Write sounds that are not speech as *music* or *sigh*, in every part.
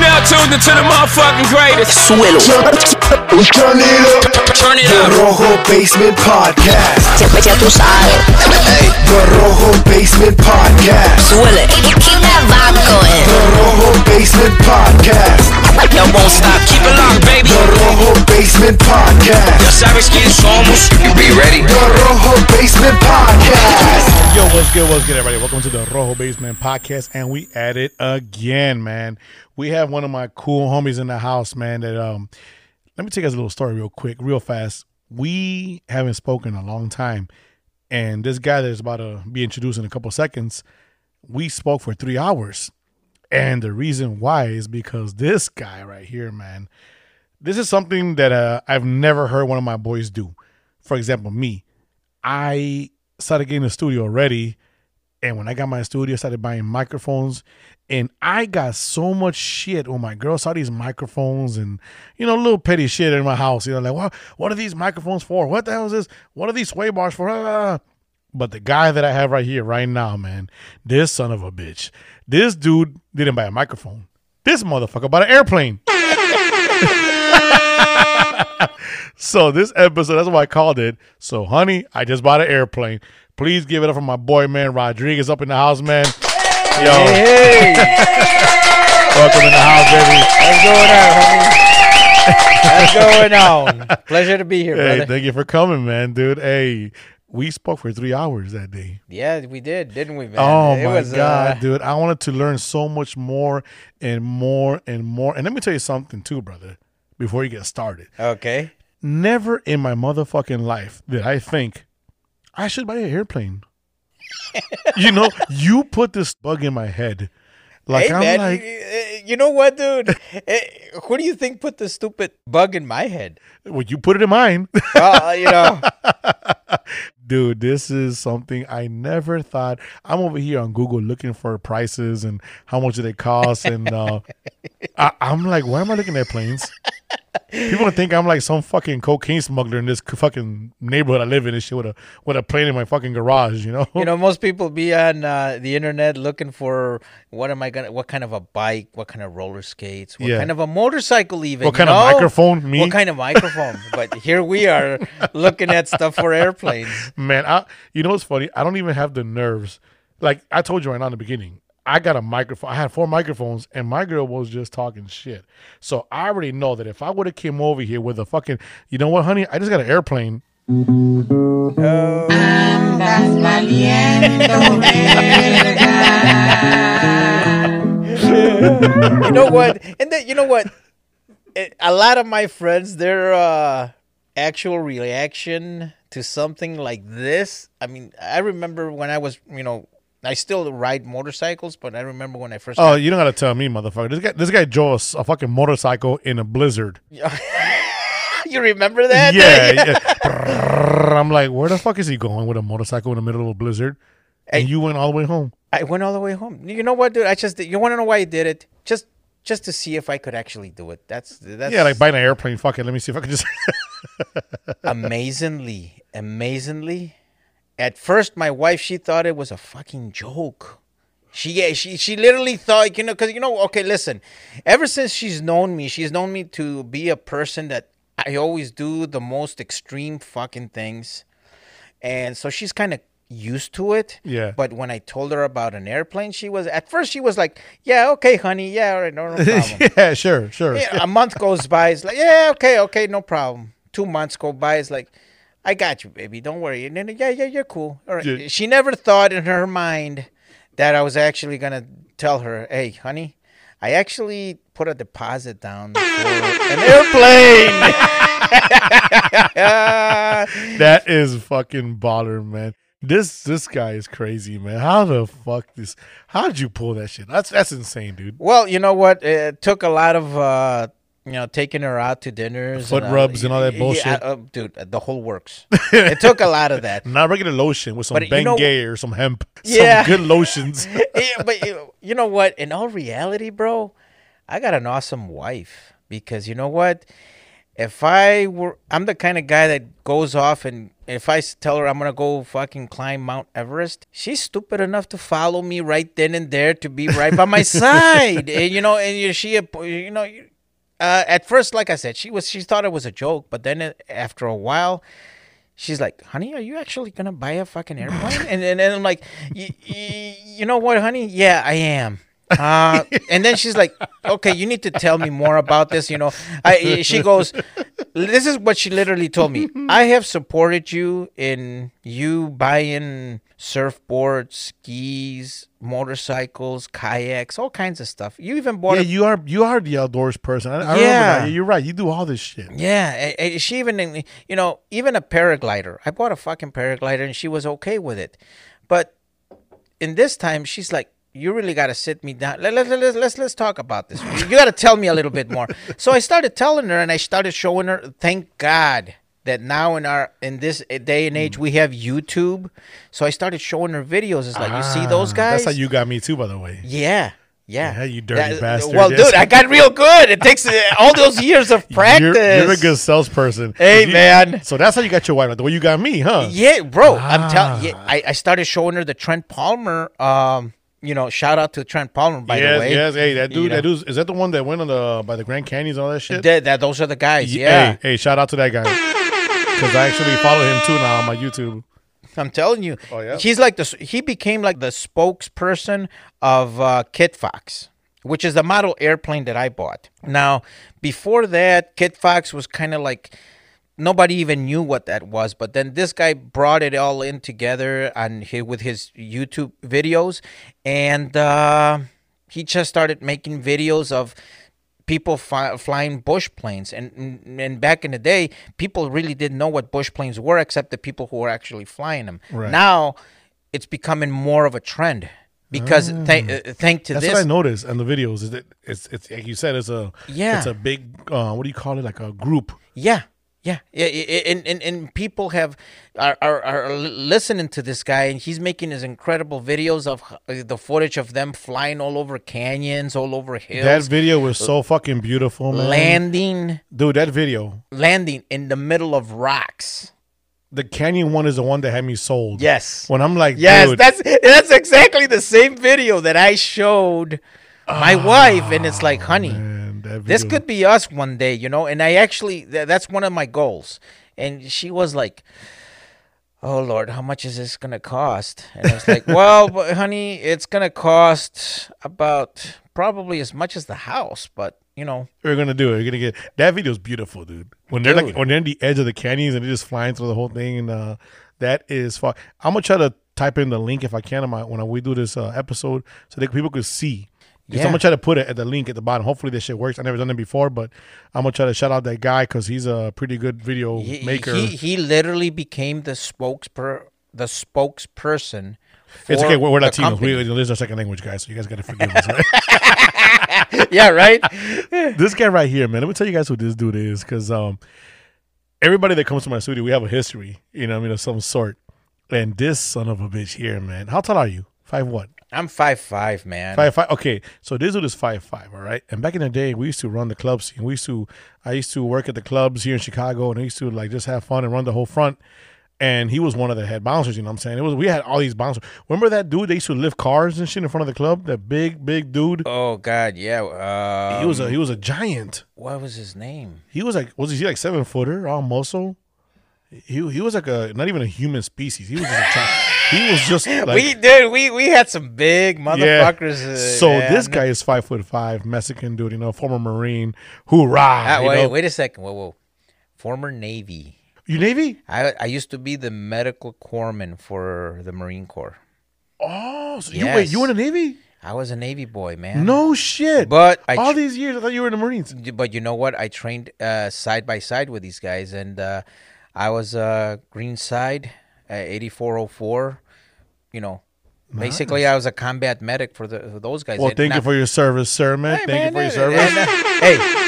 Now tuned into the motherfucking greatest. Turn it up. Turn it up. The up. Rojo Basement Podcast. Siempre ya tú sabes. The Rojo Basement Podcast. Suele. Keep that vibe going. The Rojo Basement Podcast. Yo, won't stop. Keep it locked, baby. The Rojo Basement Podcast. Ya sabes quién somos. Be ready. The Rojo Basement Podcast. Yo, what's good? What's good, everybody? Welcome to the Rojo Basement Podcast, and we at it again, man. We have one of my cool homies in the house, man. That um, let me take us a little story real quick, real fast. We haven't spoken in a long time, and this guy that's about to be introduced in a couple seconds, we spoke for three hours, and the reason why is because this guy right here, man. This is something that uh, I've never heard one of my boys do. For example, me. I started getting the studio ready. And when I got my studio, I started buying microphones. And I got so much shit when my girl saw these microphones and, you know, little petty shit in my house. You know, like, what, what are these microphones for? What the hell is this? What are these sway bars for? Ah. ah, ah, ah. But the guy that I have right here, right now, man, this son of a bitch, this dude didn't buy a microphone. This motherfucker bought an airplane. *laughs* So this episode, that's why I called it. So, honey, I just bought an airplane. Please give it up for my boy, man, Rodriguez up in the house, man. Yo, Hey, *laughs* welcome in the house, baby. what's going on, homie? What's going on? *laughs* Pleasure to be here, Hey, brother. thank you for coming, man, dude. Hey, we spoke for three hours that day. yeah, we did, didn't we, man? Oh it my was, god, uh, dude! I wanted to learn so much more and more and more. And let me tell you something too, brother. Before you get started, Okay. never in my motherfucking life did I think I should buy an airplane. *laughs* you know, you put this bug in my head. Like hey, I'm man, like, you, know what, dude? *laughs* Eh, Who do you think put the stupid bug in my head? well, you put it in mine. *laughs* Well, you know, Dude, this is something I never thought. I'm over here on Google looking for prices and how much do they cost, and uh, I, I'm like, why am I looking at planes? People think I'm like some fucking cocaine smuggler in this fucking neighborhood I live in and shit with a with a plane in my fucking garage, you know? you know, most people be on uh, the internet looking for what am I gonna, what kind of a bike, what kind of roller skates, what Yeah. kind of a motorcycle, even. What kind of microphone? Me? What kind of microphone? *laughs* but here we are looking at stuff for airplanes. Man, I you know what's funny? I don't even have the nerves. Like I told you right now in the beginning, I got a microphone. I had four microphones, and my girl was just talking shit. So I already know that if I would have came over here with a fucking, you know what, honey, I just got an airplane. *laughs* you know what? And then you know what? It- a lot of my friends, their uh, actual reaction to something like this. I mean, I remember when I was, you know, I still ride motorcycles, but I remember when I first. Oh, you don't gotta tell me, motherfucker. This guy, this guy drove a fucking motorcycle in a blizzard. *laughs* you remember that? Yeah, *laughs* yeah. I'm like, where the fuck is he going with a motorcycle in the middle of a blizzard? And Hey. you went all the way home. I went all the way home. You know what, dude? I just you want to know why I did it? Just just to see if I could actually do it. That's that's Yeah, like buying an airplane. Fuck it. Let me see if I can just. *laughs* amazingly, amazingly. At first, my wife she thought it was a fucking joke. She yeah, she she literally thought you know because you know okay listen, ever since she's known me, she's known me to be a person that I always do the most extreme fucking things, and so she's kind of used to it. Yeah. But when I told her about an airplane, she was at first she was like, "Yeah, okay, honey, yeah, all right, no, no *laughs* problem." yeah, sure, sure. Yeah, a month goes by. It's like, yeah, okay, okay, no problem. Two months go by. It's like, I got you, baby. Don't worry. And then, yeah, yeah, you're cool. All right. Yeah. She never thought in her mind that I was actually gonna tell her, hey, honey, I actually put a deposit down for an airplane. *laughs* *laughs* That is fucking baller, man. This this guy is crazy, man. How the fuck this? How'd you pull that shit? That's that's insane, dude. well, you know what? It took a lot of. uh you know, taking her out to dinners, Foot rubs and all that yeah, bullshit. uh, dude. The whole works. it took a lot of that. *laughs* Not regular lotion with some But you know- Bengay or some hemp. *laughs* Yeah. Some good lotions. *laughs* yeah, but you, you know what? In all reality, bro, I got an awesome wife because you know what? if I were, I'm the kind of guy that goes off and if I tell her I'm gonna go fucking climb Mount Everest, she's stupid enough to follow me right then and there to be right by my side. And, you know, and you- she, you know, uh, at first, like I said, she was she thought it was a joke, but then uh, after a while, she's like, "Honey, are you actually gonna buy a fucking airplane?" *laughs* and and, and I'm like, "You know what, honey? Yeah, I am." Uh, and then she's like, "Okay, you need to tell me more about this." You know, I she goes, "This is what she literally told me. *laughs* I have supported you in you buying surfboards, skis, motorcycles, kayaks, all kinds of stuff. You even bought Yeah, a you are you are the outdoors person. I, I remember Yeah. You're right. You do all this shit. Yeah, she even, you know, even a paraglider. I bought a fucking paraglider and she was okay with it. But in this time, she's like, you really got to sit me down. Let, let, let, let's, let's, talk about this. You got to tell me a little bit more. So I started telling her and I started showing her, thank God that now in our in this day and age we have YouTube. So I started showing her videos. It's like, you see those Ah, guys? That's how you got me too, by the way. Yeah. Yeah. Yeah, you dirty That- bastard. Well, Yes. dude, I got real good. It takes uh, all those years of practice. *laughs* You're, you're a good salesperson. Hey, You- man. So that's how you got your wife, like the way you got me, huh? Yeah, bro. I'm telling you, Ah. I, I started showing her the Trent Palmer. Um, you know, shout out to Trent Palmer by yes, the way. yes. Hey, that You dude, know. that dude, is that the one that went on the by the Grand Canyons and all that shit? That, that- those are the guys. Yeah, Hey, hey, shout out to that guy. Because I actually follow him too now on my YouTube. I'm telling you. Oh, yeah? He's like the he became like the spokesperson of uh, KitFox, which is the model airplane that I bought. Now, before that, KitFox was kind of like nobody even knew what that was but then this guy brought it all in together and hi- with his youtube videos and uh, he just started making videos of people fi- flying bush planes and, and and back in the day people really didn't know what bush planes were except the people who were actually flying them Right. now it's becoming more of a trend because thank uh, thank to Ah. That's this what I noticed in the videos. Is that it's it's like you said, it's a Yeah. it's a big uh, what do you call it? Like a group. Yeah, yeah, yeah, and and, and people have are, are are listening to this guy, and he's making his incredible videos of uh, the footage of them flying all over canyons, all over hills, That video was uh, so fucking beautiful, man. landing, Dude, that video. landing in the middle of rocks. The canyon one is the one that had me sold. Yes, When I'm like, yes, that's that's exactly the same video that I showed ah, my wife, and it's like, honey. man, that this could be us one day, you know. And I actually, th- that's one of my goals. And she was like, "Oh Lord, how much is this gonna cost?" And I was like, *laughs* "Well, but honey, it's gonna cost about probably as much as the house, but you know, we're gonna do it. We're gonna get that video's beautiful, dude. When they're like when they're in the edge of the canyons and they're just flying through the whole thing, and uh, that is fun. I'm gonna try to type in the link if I can on my, when we do this uh, episode, so that people could see. Because I'm gonna try to put it at the link at the bottom. Hopefully this shit works. I never done it before, but I'm gonna try to shout out that guy because he's a pretty good video he, maker. he he literally became the spokesper the spokesperson. it's okay. We're, we're Latinos. company. We, there's no second language, guys. So you guys gotta forgive us. Right? *laughs* yeah, right. *laughs* this guy right here, man. Let me tell you guys who this dude is, because um, everybody that comes to my studio, we have a history, you know, what I mean, of some sort. And this son of a bitch here, man. How tall are you? Five what? I'm five five, man. Five five. Okay, so this dude is five five. All right. And back in the day, we used to run the club scene. We used to, I used to work at the clubs here in Chicago, and I used to like just have fun and run the whole front. And he was one of the head bouncers. You know what I'm saying? It was we had all these bouncers. Remember that dude? They used to lift cars and shit in front of the club. That big big dude. Oh God, yeah. Um, he was a he was a giant. what was his name? He was like, was he like seven footer, all muscle? He he was like a not even a human species. He was just a child. *laughs* He was just *laughs* like we did. We we had some big motherfuckers. uh, So this guy is five foot five, Mexican dude, you know, former Marine. Hoorah! Ah, wait, know? wait a second. Whoa, whoa. Former Navy. You Navy? I I used to be the medical corpsman for the Marine Corps. Oh, so you wait, you were in the Navy? I was a Navy boy, man. No shit. But I all these years, I thought you were in the Marines. but you know what? I trained uh, side by side with these guys, and uh, I was uh, green side, eighty four oh four. You know, basically, I was a combat medic for the for those guys. Well, thank you for your service, sir, man. Hey, thank you for your service. hey, *laughs*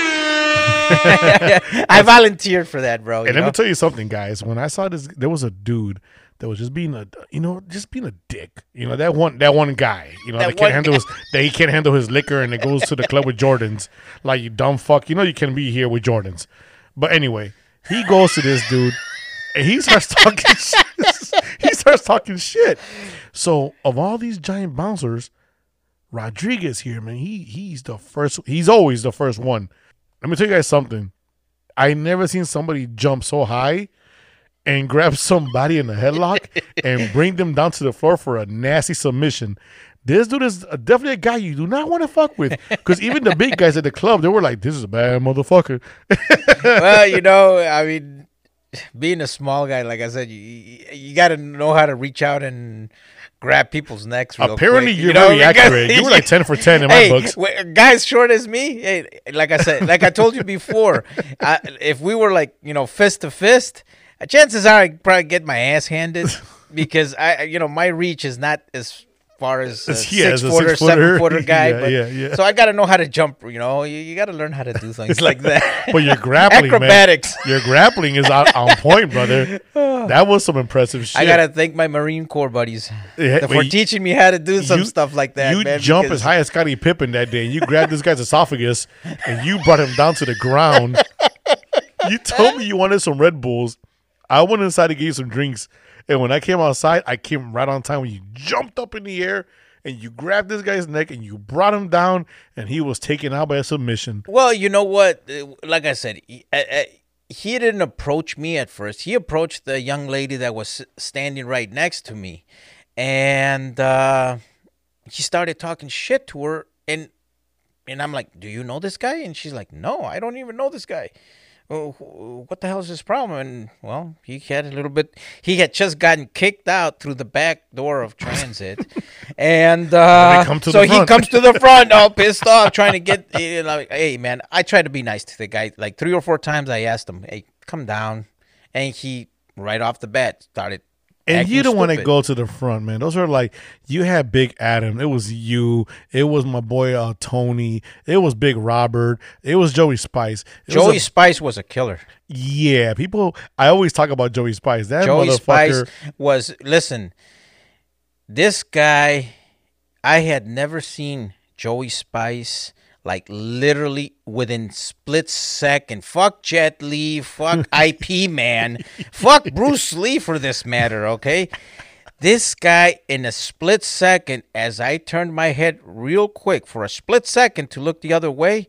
*laughs* I volunteered for that, bro. And let know? me tell you something, guys. When I saw this, there was a dude that was just being a, you know, just being a dick. You know that one, that one guy. You know That that, can't handle his, that he can't handle his liquor and it goes to the club with Jordans. Like you dumb fuck. You know you can be here with Jordans. But anyway, he goes to this dude and he starts *laughs* talking shit. Starts talking shit. So of all these giant bouncers, Rodriguez here, man, he he's the first he's always the first one. Let me tell you guys something. I never seen somebody jump so high and grab *laughs* somebody in the headlock and bring them down to the floor for a nasty submission. This dude is definitely a guy you do not want to fuck with. Because even the big guys at the club, they were like, "This is a bad motherfucker." *laughs* well, you know, I mean, being a small guy, like I said, you you got to know how to reach out and grab people's necks. Apparently, quick, you're you know, very *laughs* accurate. You were like ten for ten in my books. guys short as me, hey, like I said, like I told you before, *laughs* I, if we were like you know fist to fist, chances are I'd probably get my ass handed *laughs* because I, you know, my reach is not as far as uh, a Yeah, six footer, six-footer. seven footer *laughs* guy. Yeah, but, yeah, yeah. So I got to know how to jump. You know, you, you got to learn how to do things *laughs* like that. But your grappling, Acrobatics. man, your grappling is on, on point, brother. *sighs* That was some impressive shit. I gotta thank my Marine Corps buddies Yeah, for you- teaching me how to do some You- stuff like that. You man, jump as high as Scottie Pippen that day, and you grabbed this guy's esophagus, and you brought him down to the ground. *laughs* You told me you wanted some Red Bulls. I went inside to get you some drinks, and when I came outside, I came right on time when you jumped up in the air and you grabbed this guy's neck and you brought him down, and he was taken out by a submission. Well, you know what? Like I said, he, uh, uh, he didn't approach me at first. He approached the young lady that was standing right next to me, and uh, he started talking shit to her. And and I'm like, "Do you know this guy?" And she's like, "No, I don't even know this guy." Oh, what the hell is his problem? And well, he had a little bit. He had just gotten kicked out through the back door of transit, *laughs* and uh, so he comes to the *laughs* front, all pissed off, trying to get. *laughs* You know, like, hey, man, I tried to be nice to the guy. Like three or four times, I asked him, "Hey, come down," and he right off the bat started. And you don't want to go to the front, man. Those are like you had Big Adam. It was you. It was my boy uh, Tony. It was Big Robert. It was Joey Spice. It was Joey a- Spice was a killer. yeah, people. I always talk about Joey Spice. That Joey motherfucker. Spice was listen. This guy, I had never seen Joey Spice like literally within split second. Fuck Jet Li, fuck *laughs* IP man, fuck Bruce Lee for this matter. Okay, this guy in a split second, as I turned my head real quick for a split second to look the other way,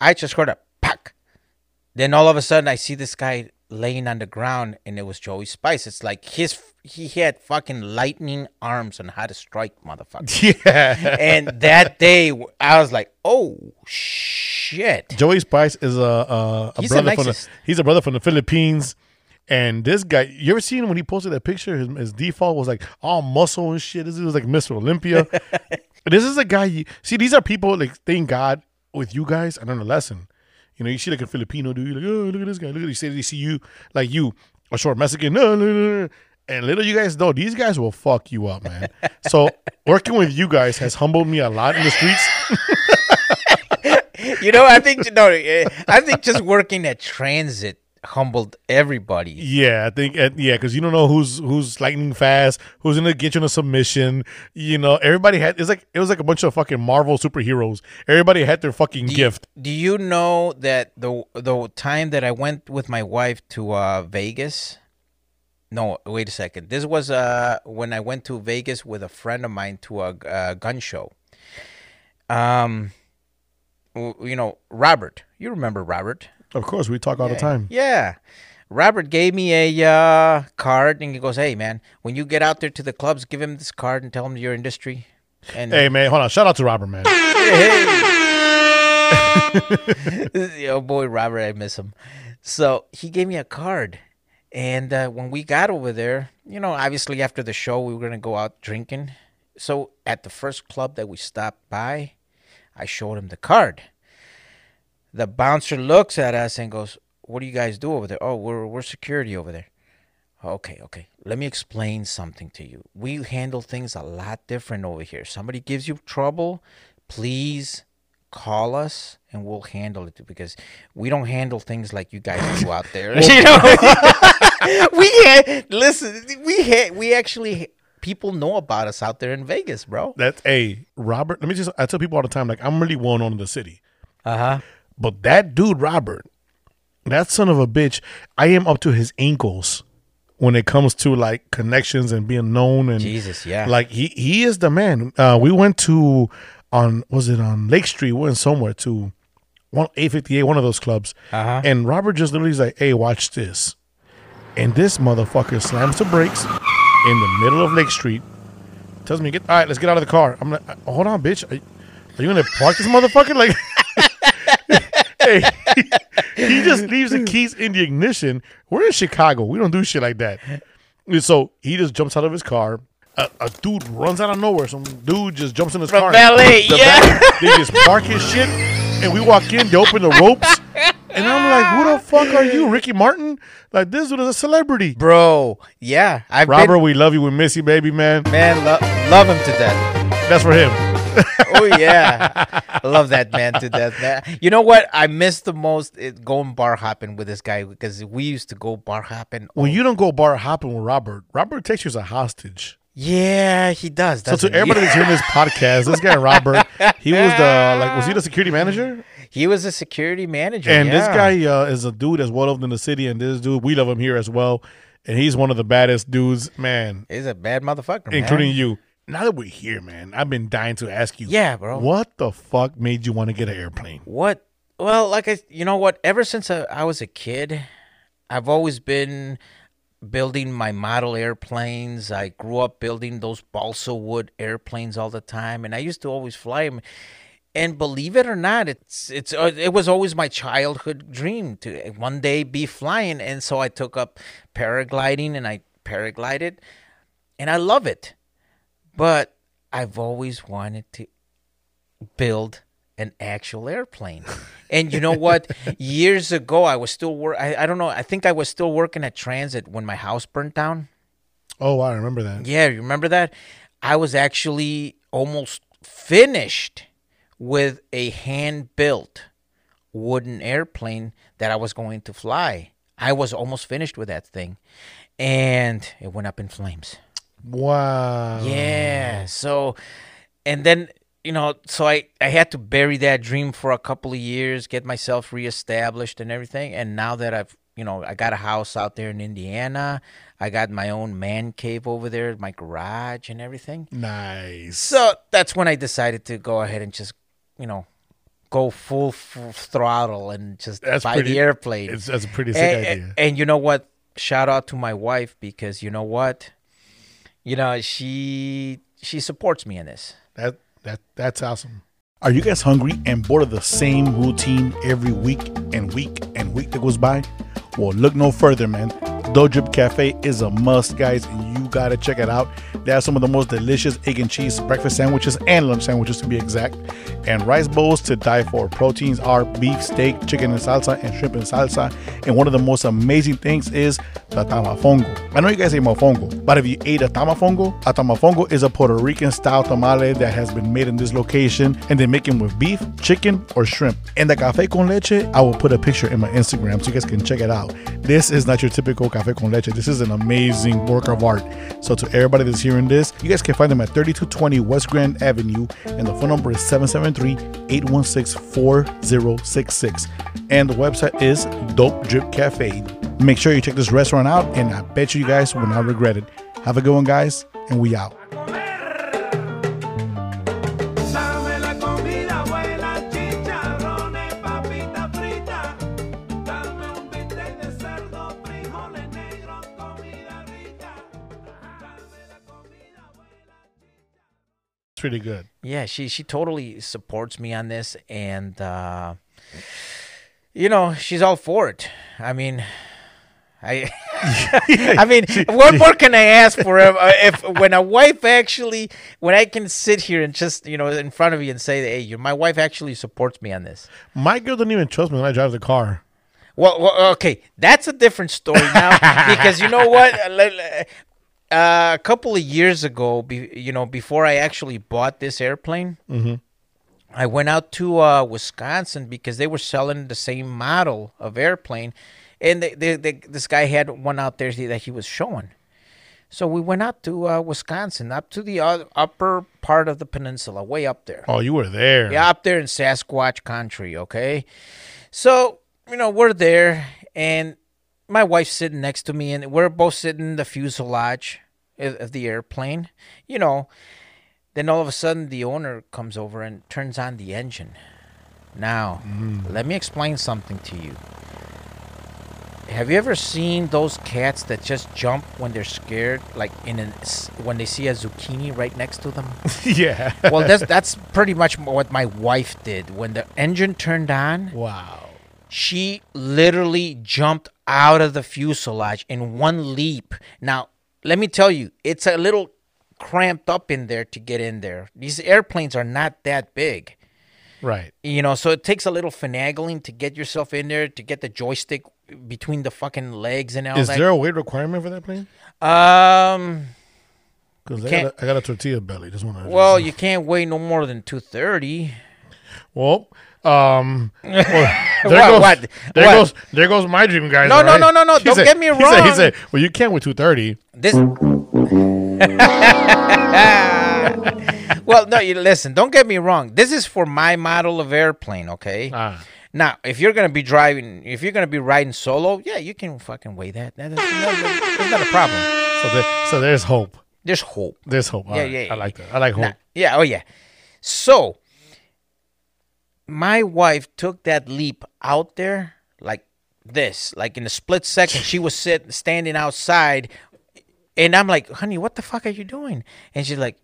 I just heard a pack. Then all of a sudden, I see this guy laying on the ground, and it was Joey Spice. It's like his he had fucking lightning arms on how to strike, motherfucker. *laughs* Yeah. and that day, I was like, oh shit. Joey Spice is a a, a brother from the, he's a brother from the Philippines. And this guy, you ever seen when he posted that picture? His, his default was like all muscle and shit. This was like Mr. Olympia. *laughs* this is a guy. You see, these are people like thank God with you guys. I learned a lesson. You know, you see like a Filipino dude, you're like, oh, look at this guy. Look at. Say they see you like you, a short Mexican. No, no, no, no. And little you guys know, these guys will fuck you up, man. *laughs* so working with you guys has humbled me a lot in the streets. *laughs* You know, I think no, eh, I think just working at transit humbled everybody. Yeah, I think uh, yeah, because you don't know who's who's lightning fast, who's gonna get you in a submission. You know, everybody had it's like it was like a bunch of fucking Marvel superheroes. Everybody had their fucking gift. Do you know that the the time that I went with my wife to uh, Vegas? No, wait a second. This was uh when I went to Vegas with a friend of mine to a, uh gun show. Um, you know Robert. You remember Robert? Of course, we talk all the time. Yeah. Robert gave me a uh, card and he goes, "Hey man, when you get out there to the clubs, give him this card and tell him your industry." And Hey man, hold on. Shout out to Robert, man. *laughs* oh boy, Robert, I miss him. So he gave me a card, and uh, when we got over there, you know, obviously after the show, we were gonna go out drinking. So at the first club that we stopped by, I showed him the card. The bouncer looks at us and goes, "What do you guys do over there?" Oh, we're we're security over there. Okay, okay. Let me explain something to you. We handle things a lot different over here. Somebody gives you trouble, please call us and we'll handle it because we don't handle things like you guys do out there. *laughs* you know? *laughs* we had, listen, we had, we actually people know about us out there in Vegas, bro. That's a Robert. Let me just. I tell people all the time, like I'm really well on the city, Uh huh. But that dude Robert that son of a bitch, I am up to his ankles when it comes to like connections and being known and Jesus, yeah. like he he is the man. Uh, we went to on was it on Lake Street? We went somewhere to one eight fifty eight, one of those clubs, Uh-huh. and Robert just literally is like, "Hey, watch this," and this motherfucker slams the brakes in the middle of Lake Street. Tells me, "Get all right, let's get out of the car." I'm like, "Hold on, bitch, are, are you gonna park this motherfucker?" Like. *laughs* Hey, *laughs* he just leaves the keys in the ignition. We're in Chicago. We don't do shit like that. And So he just jumps out of his car. A, a dude runs out of nowhere. Some dude just jumps in his From car. valet, The yeah. back- they just park his shit, and we walk in. They open the ropes, and I'm like, "Who the fuck are you, Ricky Martin? Like this dude is a celebrity." Bro, yeah. I've Robert, we love you. We miss you, baby, man. man, lo- love him to death. That's for him. *laughs* Oh yeah, I love that man to death, man. You know what? I miss the most it, going bar hopping with this guy because we used to go bar hopping. When you don't go bar hopping with Robert, Robert takes you as a hostage. yeah, he does. So to everybody that's hearing this *laughs* podcast, this guy Robert, he was the like was he the security manager? he was a security manager, And this guy uh, is a dude that's well loved in the city, and this dude we love him here as well, and he's one of the baddest dudes, man, He's a bad motherfucker, man. including you. Now that we're here, man, I've been dying to ask you, Yeah, bro. what the fuck made you want to get an airplane? What? Well, like I, you know what? Ever since I, I was a kid, I've always been building my model airplanes. I grew up building those balsa wood airplanes all the time, and I used to always fly them. And believe it or not, it's it's uh, it was always my childhood dream to one day be flying. And so I took up paragliding, and I paraglided, and I love it. But I've always wanted to build an actual airplane. And you know what? *laughs* Years ago, I was still work. I, I don't know. I think I was still working at Transit when my house burnt down. Oh, I remember that. Yeah, you remember that? I was actually almost finished with a hand built wooden airplane that I was going to fly. I was almost finished with that thing. And it went up in flames. Wow. Yeah. So, and then you know, so I I had to bury that dream for a couple of years, get myself reestablished and everything. And now that I've you know I got a house out there in Indiana, I got my own man cave over there, my garage and everything. Nice. So that's when I decided to go ahead and just you know go full, full throttle and just That's buy pretty- the airplane. It's, that's a pretty sick and, idea. and you know what? Shout out to my wife because you know what? You know, she she supports me in this. That that that's awesome. Are you guys hungry and bored of the same routine every week and week and week that goes by? Well, look no further, man. Dough Cafe is a must, guys, and you gotta check it out. They have some of the most delicious egg and cheese breakfast sandwiches and lunch sandwiches to be exact, and rice bowls to die for. Proteins are beef, steak, chicken and salsa, and shrimp and salsa. And one of the most amazing things is the tamafongo. I know you guys say mofongo, but if you ate a tamafongo, a tamafongo is a Puerto Rican style tamale that has been made in this location, and they make them with beef, chicken, or shrimp. And the cafe con leche, I will put a picture in my Instagram so you guys can check it out. This is not your typical cafe con leche. This is an amazing work of art. So to everybody that's hearing this, you guys can find them at 3220 West Grand Avenue, and the phone number is 773-816-4066. And the website is Dope Drip Cafe. Make sure you check this restaurant out, and I bet you, guys will not regret it. Have a good one, guys, and we out. Pretty good. Yeah, she she totally supports me on this, and uh, you know she's all for it. I mean. I, *laughs* I mean, *laughs* what more can I ask for if, uh, if when a wife actually, when I can sit here and just you know in front of you and say, "Hey, you my wife actually supports me on this." My girl doesn't even trust me when I drive the car. Well, well okay, that's a different story now *laughs* because you know what? Uh, a couple of years ago, be, you know, before I actually bought this airplane, I went out to uh, Wisconsin because they were selling the same model of airplane, and they, they, they, this guy had one out there that he was showing. So we went out to uh, Wisconsin, up to the uh, upper part of the peninsula, way up there. Oh, you were there. Yeah, up there in Sasquatch country, okay? So you know, we're there, and my wife's sitting next to me, and we're both sitting in the fuselage of, the airplane. You know, then all of a sudden, the owner comes over and turns on the engine. Now, mm. let me explain something to you. Have you ever seen those cats that just jump when they're scared, like in an, when they see a zucchini right next to them? *laughs* yeah. well, that's that's pretty much what my wife did. When the engine turned on, wow. she literally jumped out of the fuselage in one leap. Now, let me tell you, it's a little cramped up in there to get in there. These airplanes are not that big. Right. You know, so it takes a little finagling to get yourself in there, to get the joystick between the fucking legs and all Is that. there a weight requirement for that plane? um, Because I, Can't- got got a tortilla belly. Just want to. well, you can't weigh no more than 230. Well, um, *laughs* well, *laughs* there What, goes, what, there what? goes, there goes my dream, guys. No, all no, no, no, no, He don't said- get me He said, he said, well, you can't with two thirty. This. *laughs* well, no, you listen. Don't get me wrong. This is for my model of airplane, okay? Ah, Now, if you're gonna be driving, if you're gonna be riding solo, yeah, you can fucking weigh that. That- That's, that- that's not a problem. so there, so there's hope. There's hope. There's hope. Yeah, right. yeah, I like that. I like hope. Nah, yeah, oh yeah. So, my wife took that leap out there like this, like in a split second. She was sitting, standing outside, and I'm like, "Honey, what the fuck are you doing?" And she's like,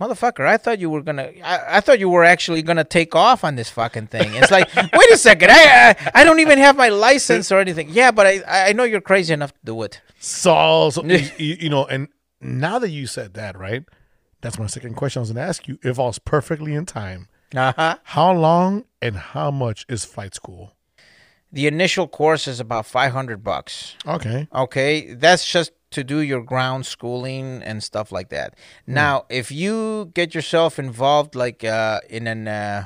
"Motherfucker, I thought you were gonna, I, I thought you were actually gonna take off on this fucking thing." It's like, *laughs* wait a second, I, I, I don't even have my license or anything. Yeah, but I, I know you're crazy enough to do it. So, *laughs* so you, you know, and now that you said that, right? That's my second question. I was to ask you if I was perfectly in time. Uh huh. How long and how much is flight school? The initial course is about five hundred bucks. Okay. Okay, that's just to do your ground schooling and stuff like that. Hmm. Now, if you get yourself involved, like uh, in an, uh,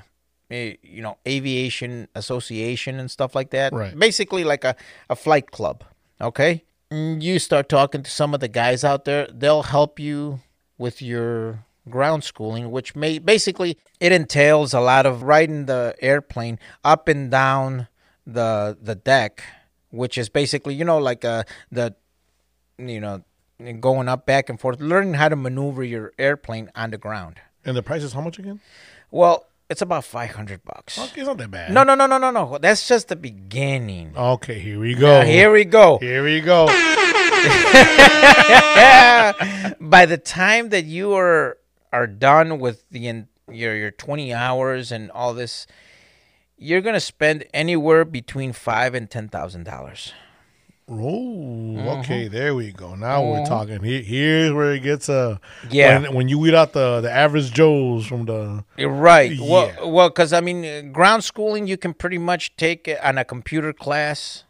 you know, aviation association and stuff like that, Right. basically like a, a flight club. Okay, Mm, you start talking to some of the guys out there. They'll help you with your ground schooling, which may basically it entails a lot of riding the airplane up and down the the deck, which is basically you know like uh the you know going up back and forth, learning how to maneuver your airplane on the ground. And the price is how much again? Well, it's about five hundred bucks. Okay, it's not that bad. No, no, no, no, no, no. That's just the beginning. Okay, here we go. Now, here we go. Here we go. *laughs* *laughs* By the time that you are are done with the your your twenty hours and all this, you're gonna spend anywhere between five and ten thousand dollars. Oh, okay. There we go. Now we're talking. Here, here's where it gets uh Yeah. When, when you weed out the the average Joes from the Right. Yeah. Well, well, because I mean, ground schooling you can pretty much take it on a computer class,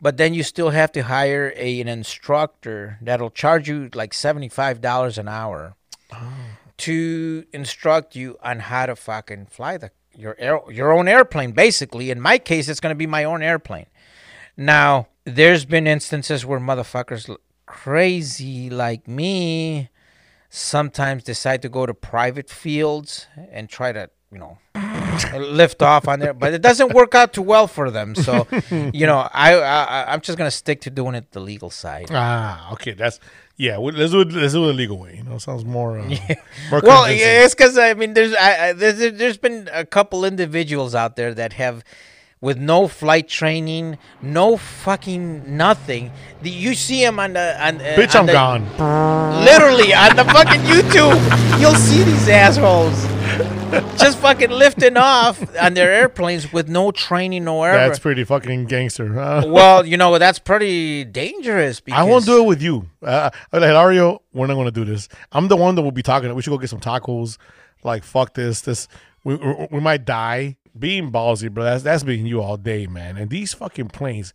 but then you still have to hire a, an instructor that'll charge you like seventy five dollars an hour to instruct you on how to fucking fly the your air, your own airplane. Basically, in my case, it's going to be my own airplane. Now, there's been instances where motherfuckers crazy like me sometimes decide to go to private fields and try to, you know, *laughs* lift off on there, but it doesn't work out too well for them. So, *laughs* you know, I, I I'm just gonna stick to doing it the legal side. ah okay that's yeah let's do it let's do it the legal way you know sounds more uh, *laughs* more Well, yeah, it's because I mean, there's I, I, there's there's been a couple individuals out there that have, with no flight training, no fucking nothing. The, you see him on the on, uh, bitch on I'm the- gone Literally on the fucking YouTube, you'll see these assholes just fucking lifting off on their airplanes with no training, no whatever. that's pretty fucking gangster huh? well, you know that's pretty dangerous. Because I won't do it with you. Uh, like Hilario, we're not going to do this. I'm the one that will be talking. We should go get some tacos. Like fuck this. This we, we might die. Being ballsy, bro. That's that's being you all day, man. And these fucking planes,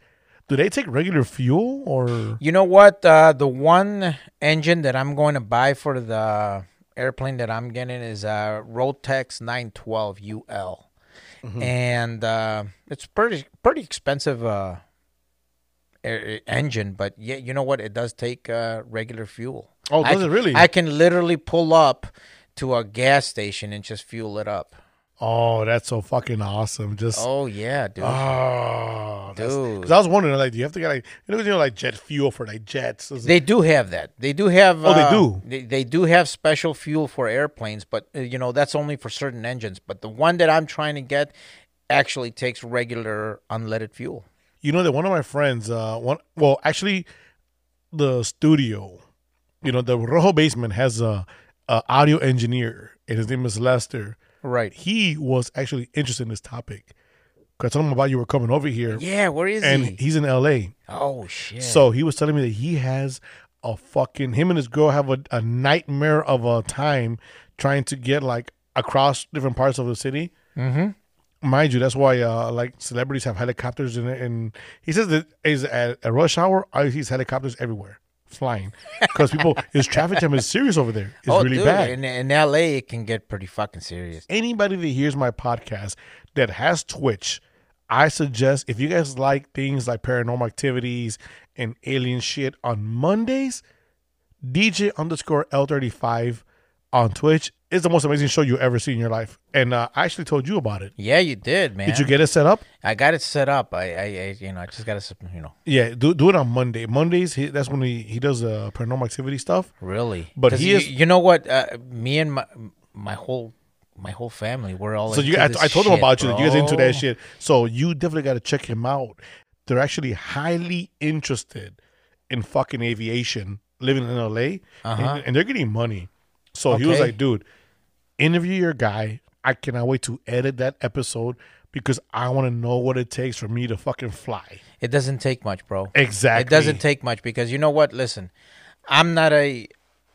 do they take regular fuel or? You know what? Uh, the one engine that I'm going to buy for the airplane that I'm getting is a Rotax 912 UL, and uh, it's pretty pretty expensive uh, air, engine. But yeah, you know what? It does take uh, regular fuel. Oh, I does it really? I can literally pull up to a gas station and just fuel it up. Oh, that's so fucking awesome. Just Oh yeah, dude. oh, Dude. Because I was wondering, like, do you have to get like you know, you know like jet fuel for like jets? They do have that. They do have. Oh, they uh, do? They, they do have special fuel for airplanes, but uh, you know that's only for certain engines. But the one that I'm trying to get actually takes regular unleaded fuel. You know that one of my friends, uh, one well, actually, the studio, you know, the Rojo Basement has a, a audio engineer, and his name is Lester. Right. He was actually interested in this topic. Cause I told him about you were coming over here, Yeah. Where is and he? And he's in L.A. Oh shit. So he was telling me that he has a fucking him and his girl have a, a nightmare of a time trying to get like across different parts of the city. Mm-hmm. Mind you, that's why uh, like celebrities have helicopters in it. And he says that is at a rush hour, I see helicopters everywhere flying because people *laughs* his traffic jam is serious over there. It's oh, really dude, bad. In, in L.A., it can get pretty fucking serious. Anybody that hears my podcast that has Twitch, I suggest if you guys like things like paranormal activities and alien shit on Mondays, DJ underscore L35 on Twitch is the most amazing show you ever see in your life. And uh, I actually told you about it. Yeah, you did, man. Did you get it set up? I got it set up. I, I, I you know, I just got to, you know, Yeah, do, do it on Monday. Mondays, he, that's when he, he does uh, paranormal activity stuff. really. But he you, is- You know what? Uh, me and my my whole my whole family, we're all. So you, I, I told him about you. that You guys into that shit. So you definitely got to check him out. They're actually highly interested in fucking aviation, living in LA, and, and they're getting money. So he was Uh-huh. Like, "Dude, interview your guy. I cannot wait to edit that episode because I want to know what it takes for me to fucking fly." It doesn't take much, bro. Exactly. It doesn't take much because you know what? Listen, I'm not a,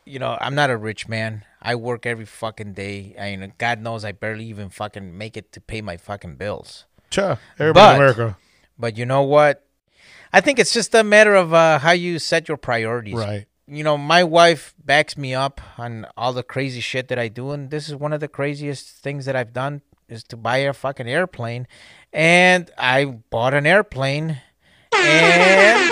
you know, I'm not a rich man. I work every fucking day. I mean, God knows I barely even fucking make it to pay my fucking bills. Cha, everybody in America, But you know what? I think it's just a matter of uh, how you set your priorities. right? You know, my wife backs me up on all the crazy shit that I do, and this is one of the craziest things that I've done is to buy a fucking airplane, and I bought an airplane, and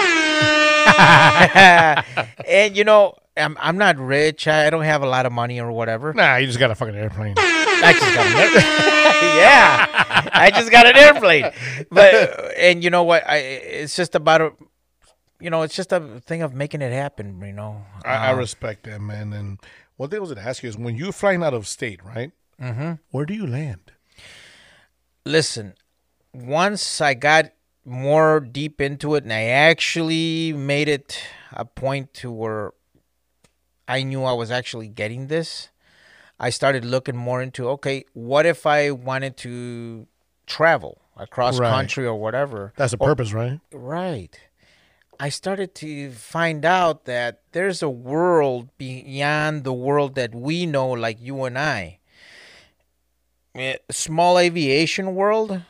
*laughs* and you know, I'm I'm not rich. I don't have a lot of money or whatever. Nah, you just got a fucking airplane. I just got an airplane. *laughs* yeah, I just got an airplane. But and you know what? I it's just about a, you know, it's just a thing of making it happen. You know, I, I Uh, respect that, man. And one thing I was going to ask you is when you're flying out of state, right? Mm-hmm. Where do you land? listen. Once I got more deep into it, and I actually made it a point to where I knew I was actually getting this. I started looking more into okay, what if I wanted to travel across Right. country or whatever? That's the purpose, right? Right. I started to find out that there's a world beyond the world that we know, like you and I. Small aviation world,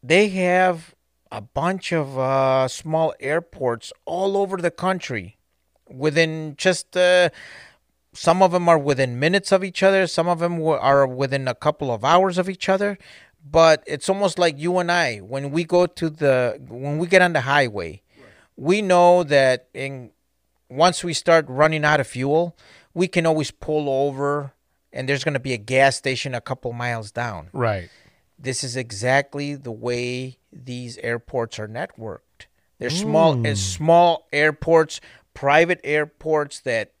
they have a bunch of uh, small airports all over the country. Within just uh, some of them are within minutes of each other, some of them are within a couple of hours of each other. But it's almost like you and I when we go to the when we get on the highway, we know that in once we start running out of fuel, we can always pull over and there's going to be a gas station a couple miles down. Right. This is exactly the way these airports are networked. They're small uh, small airports, private airports that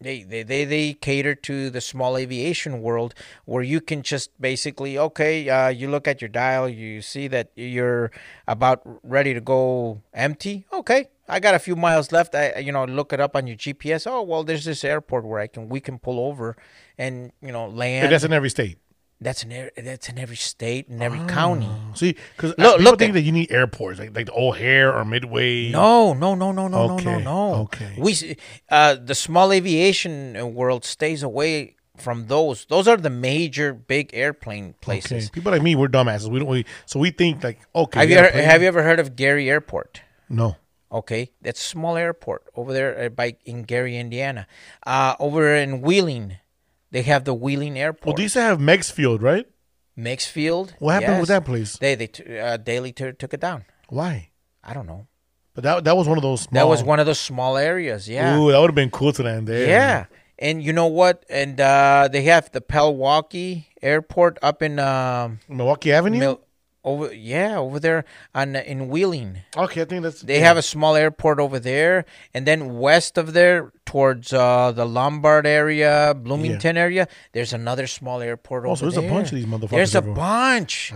they, they, they, they cater to the small aviation world where you can just basically okay uh, you look at your dial you see that you're about ready to go empty. Okay i got a few miles left. I you know look it up on your gps oh well there's this airport where i can we can pull over and you know land. And that's in every state. That's in every, that's in every state and every county. See, because Look- people look think at- that you need airports, like like the O'Hare or Midway. No, no, no, no, no, no, Okay, no, no. okay. We uh, the small aviation world stays away from those. Those are the major big airplane Okay. places. People like me, we're dumbasses. We don't. We, so we think like, okay, Have you ever, have you ever heard of Gary Airport? No. Okay, that's a small airport over there uh, by in Gary, Indiana. Uh, over in Wheeling, they have the Wheeling Airport. Well, they used to have Meigs Field, right? Meigs Field. What happened with that place? They they t- uh, Daley t- took it down. Why? I don't know. But that that was one of those. Small, That was one of those small areas. Yeah. Ooh, that would have been cool to land there. Yeah. And you know what? And uh, they have the Palwaukee Airport up in um, Milwaukee Avenue. Mil- over yeah over there on in Wheeling. okay, I think that's They have a small airport over there, and then west of there, towards uh, the Lombard area, Bloomington area, there's another small airport Oh, over so there's a bunch of these motherfuckers There's a everywhere. bunch,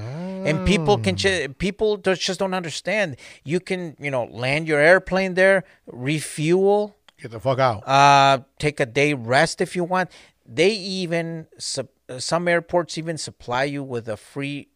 and people can ju- people just don't understand. You can you know land your airplane there, refuel, get the fuck out. uh, take a day rest if you want. They even some airports even supply you with a free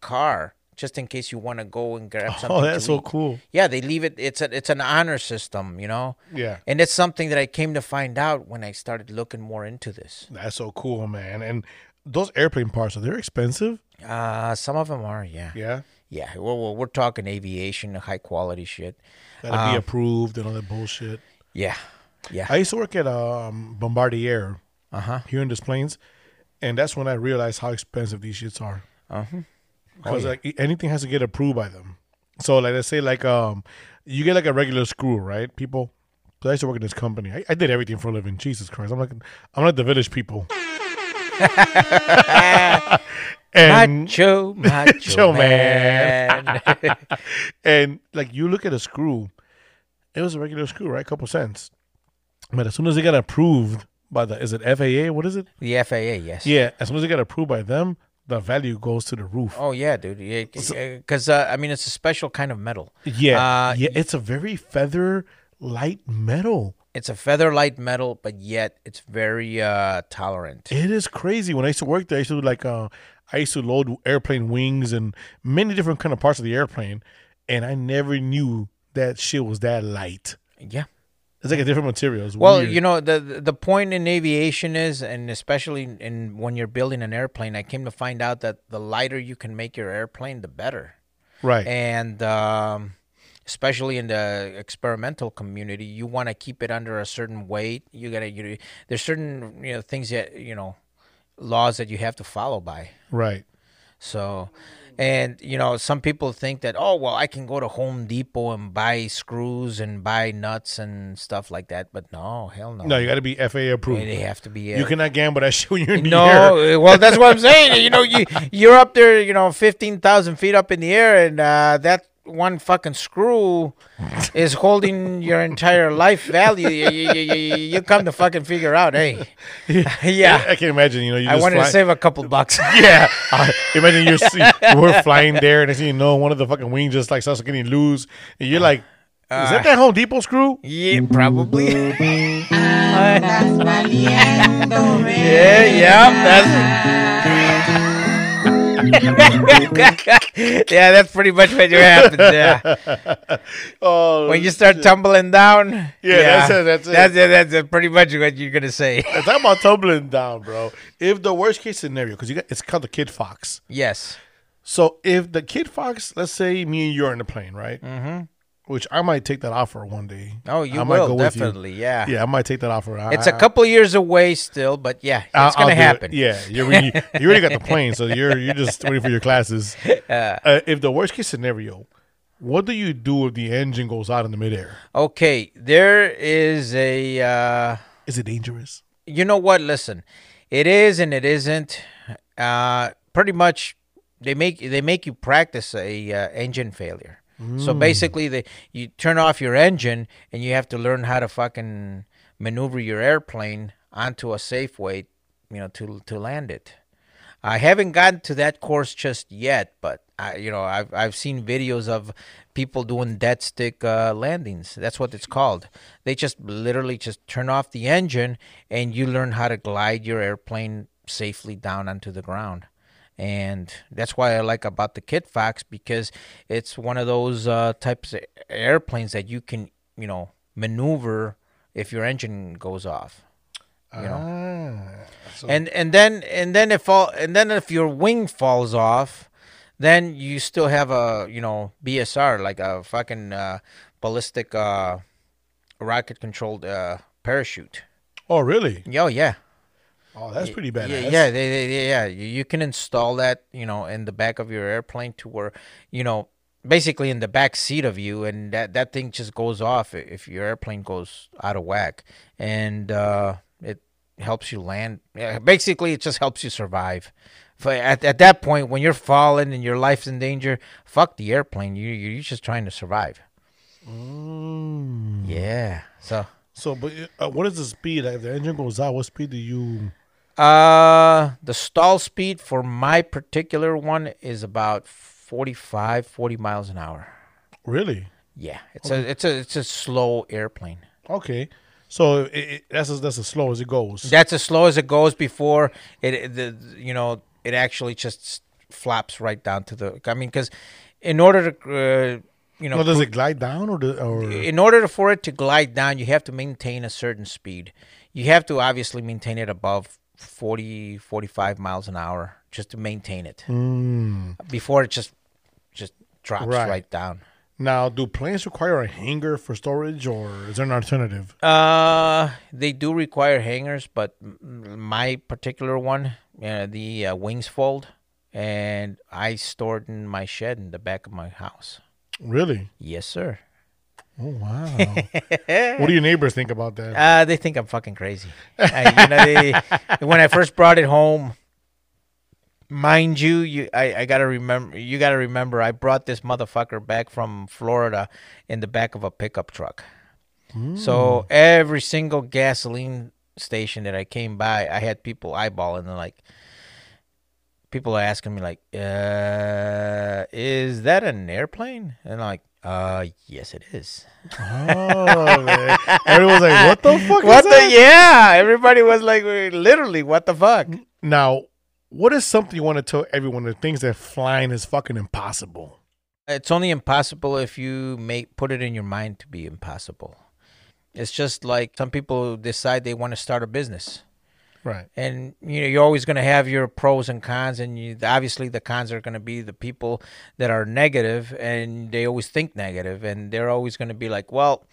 car just in case you want to go and grab something. oh, that's so cool. Yeah, they leave it. It's a it's an honor system, you know. Yeah. And it's something that I came to find out when I started looking more into this. That's so cool, man. And those airplane parts are they expensive? Uh, some of them are, yeah, Yeah. yeah. Well, well we're talking aviation, high quality shit. Gotta Um, be approved and all that bullshit. Yeah, yeah. I used to work at um, Bombardier Uh huh. here in Des Plaines, and that's when I realized how expensive these shits are. Uh huh. Because yeah. like anything has to get approved by them. So like let's say like um, you get like a regular screw, right? People. 'cause I used to work in this company. I, I did everything for a living. Jesus Christ, I'm like I'm like the village people. *laughs* and Macho, macho, Macho man. man. *laughs* and like you look at a screw, it was a regular screw, right? A couple cents. But as soon as it got approved by the is it FAA? What is it? the FAA, yes. Yeah, as soon as it got approved by them, the value goes to the roof. Oh yeah, dude. Because uh, I mean, it's a special kind of metal. Yeah, Uh, yeah, it's a very feather light metal. It's a feather light metal, but yet it's very uh, tolerant. It is crazy. When I used to work there, I used to do like uh, I used to load airplane wings and many different kind of parts of the airplane, and I never knew that shit was that light. Yeah. It's like a different material. It's Well, weird. you know the the point in aviation is, and especially in when you're building an airplane, I came to find out that the lighter you can make your airplane, the better. right? And um, especially in the experimental community, you want to keep it under a certain weight. You gotta you there's certain you know things that you know laws that you have to follow by. right. So, and you know, some people think that oh well, I can go to Home Depot and buy screws and buy nuts and stuff like that. But no, hell no. No, you got to be FAA approved. They have to be. You uh, cannot gamble that *laughs* shit when you're in the air. uh, well, that's what I'm saying. You know, you you're up there, you know, fifteen thousand feet up in the air, and uh, that one fucking screw is holding your entire life value. You, you, you, you- you come to fucking figure out, hey, *laughs* yeah, I can imagine. You know, you I just wanted fly- to save a couple bucks. *laughs* Yeah, Uh, imagine you're see, *laughs* we're flying there, and next thing you know, one of the fucking wings just like starts getting loose, and you're like, "Is that that Home Depot screw?" Yeah, probably. yeah, yeah, that's. Yeah, that's pretty much what happens. Yeah, *laughs* Oh, when you start tumbling down. Yeah, that's it, that's it. That's it. That's it, pretty much what you're gonna say. talking about tumbling down, bro. If the worst case scenario, because you got it's called the KitFox. Yes. So if the KitFox, let's say me and you're in the plane, right? Mm-hmm. Which I might take that offer one day. Oh, you I might will go with you. definitely. Yeah. Yeah, I might take that offer. It's a couple years away still, but yeah, it's gonna happen. Yeah, you already, you already got the plane, so you're you're just waiting for your classes. *laughs* Uh, if the worst case scenario, what do you do if the engine goes out in the midair? Okay, there is a. Uh, Is it dangerous? you know what? Listen, it is and it isn't. Uh, pretty much, they make they make you practice a uh, engine failure. So basically, they you turn off your engine and you have to learn how to fucking maneuver your airplane onto a safe way, you know, to to land it. I haven't gotten to that course just yet, but I, you know, I've I've seen videos of people doing dead stick uh, landings. That's what it's called. They just literally just turn off the engine, and you learn how to glide your airplane safely down onto the ground. And that's why I like about the KitFox because it's one of those uh, types of airplanes that you can, you know, maneuver if your engine goes off. You know Ah, so and and then and then if all and then if your wing falls off, then you still have a you know BSR like a fucking uh, ballistic uh, rocket controlled uh, parachute. oh really? Yo, yeah, Oh, that's pretty badass. yeah, yeah, they, they, yeah. You, you can install that you know in the back of your airplane to where you know basically in the back seat of you, and that that thing just goes off if your airplane goes out of whack, and uh, it helps you land. Yeah, basically, it just helps you survive. For at, at that point, when you're falling and your life's in danger, fuck the airplane. You you're just trying to survive. Yeah. So, So, but uh, what is the speed? If the engine goes out, what speed do you? Uh, the stall speed for my particular one is about 45, 40 miles an hour. Really? Yeah, it's a it's a it's a slow airplane. Okay. So it, it, that's as, that's as slow as it goes. That's as slow as it goes before it, the you know it actually just flaps right down to the. I mean, because in order to uh, you know no, does it glide down or the, or? in order for it to glide down, you have to maintain a certain speed. You have to obviously maintain it above 40, 45 miles an hour just to maintain it before it just just drops Right. right, down. Now, do planes require a hangar for storage, or is there an alternative? Uh, they do require hangars, but my particular one, uh, the uh, wings fold, and I stored in my shed in the back of my house. Really? Yes, sir. Oh wow! *laughs* what do your neighbors think about that? Uh, they think I'm fucking crazy. I, you know, they, *laughs* when I first brought it home, mind you, you I, I gotta remember. You gotta remember, I brought this motherfucker back from Florida in the back of a pickup truck. So every single gasoline station that I came by, I had people eyeballing and like. People are asking me like, uh, "Is that an airplane?" And I'm like, "Uh, yes, it is." oh, man. Everyone's like, "What the *laughs* fuck?" What is the that? yeah? Everybody was like, literally, what the fuck? Now, what is something you want to tell everyone The things that flying is fucking impossible? It's only impossible if you make put it in your mind to be impossible. It's just like some people decide they want to start a business, Right. and you know you're always going to have your pros and cons, and you, obviously the cons are going to be the people that are negative, and they always think negative, and they're always going to be like, well.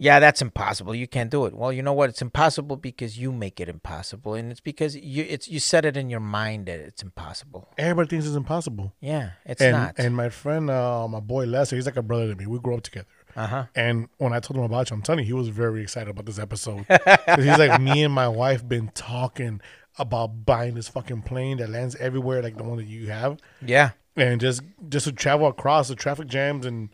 Yeah, that's impossible. You can't do it. Well, you know what? It's impossible because you make it impossible, and it's because you it's you set it in your mind that it's impossible. Everybody thinks it's impossible. Yeah, it's and not. and my friend, uh, my boy Lester, he's like a brother to me. We grew up together. Uh huh. And when I told him about you, I'm telling you, he was very excited about this episode. he's like, me and my wife been talking about buying this fucking plane that lands everywhere, like the one that you have, Yeah. and just just to travel across the traffic jams and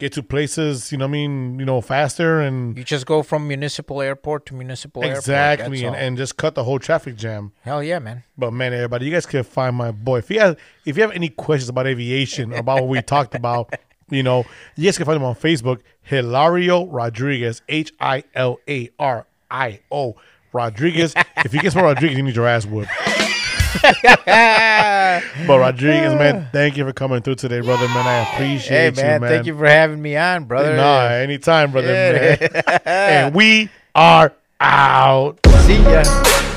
get to places, you know, what I mean, you know, faster and You just go from municipal airport to municipal airport. exactly, that's and, and just cut the whole traffic jam. Hell yeah, man. But man, everybody, you guys can find my boy. If you have, if you have any questions about aviation, about what we talked about, you know, you guys can find him on Facebook, Hilario Rodriguez, H I L A R I O Rodriguez. if you get some Rodriguez, you need your ass whooped. *laughs* but Rodriguez, man, thank you for coming through today, brother. Man, I appreciate Hey, man, you, man. Thank you for having me on, brother. Nah, anytime, brother. Yeah. Man. *laughs* and we are out. See ya.